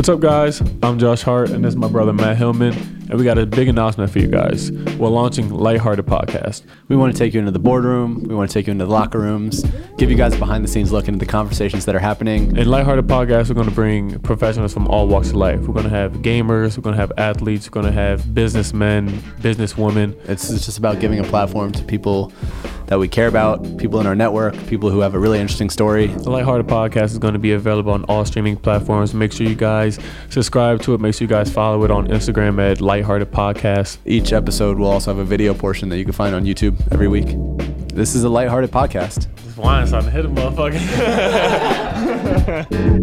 What's up, guys? I'm Josh Hart, and this is my brother Matt Hillman, and we got a big announcement for you guys. We're launching Lighthearted Podcast. We want to take you into the boardroom. We want to take you into the locker rooms, give you guys a behind the scenes look into the conversations that are happening. In Lighthearted Podcast, we're going to bring professionals from all walks of life. We're going to have gamers, we're going to have athletes, we're going to have businessmen, businesswomen. It's, it's just about giving a platform to people that we care about, people in our network, people who have a really interesting story. The Lighthearted Podcast is going to be available on all streaming platforms. Make sure you guys subscribe to it. Make sure you guys follow it on Instagram at Lighthearted Podcast. Each episode will also have a video portion that you can find on YouTube every week. This is a lighthearted podcast. This wine's starting to hit a motherfucker.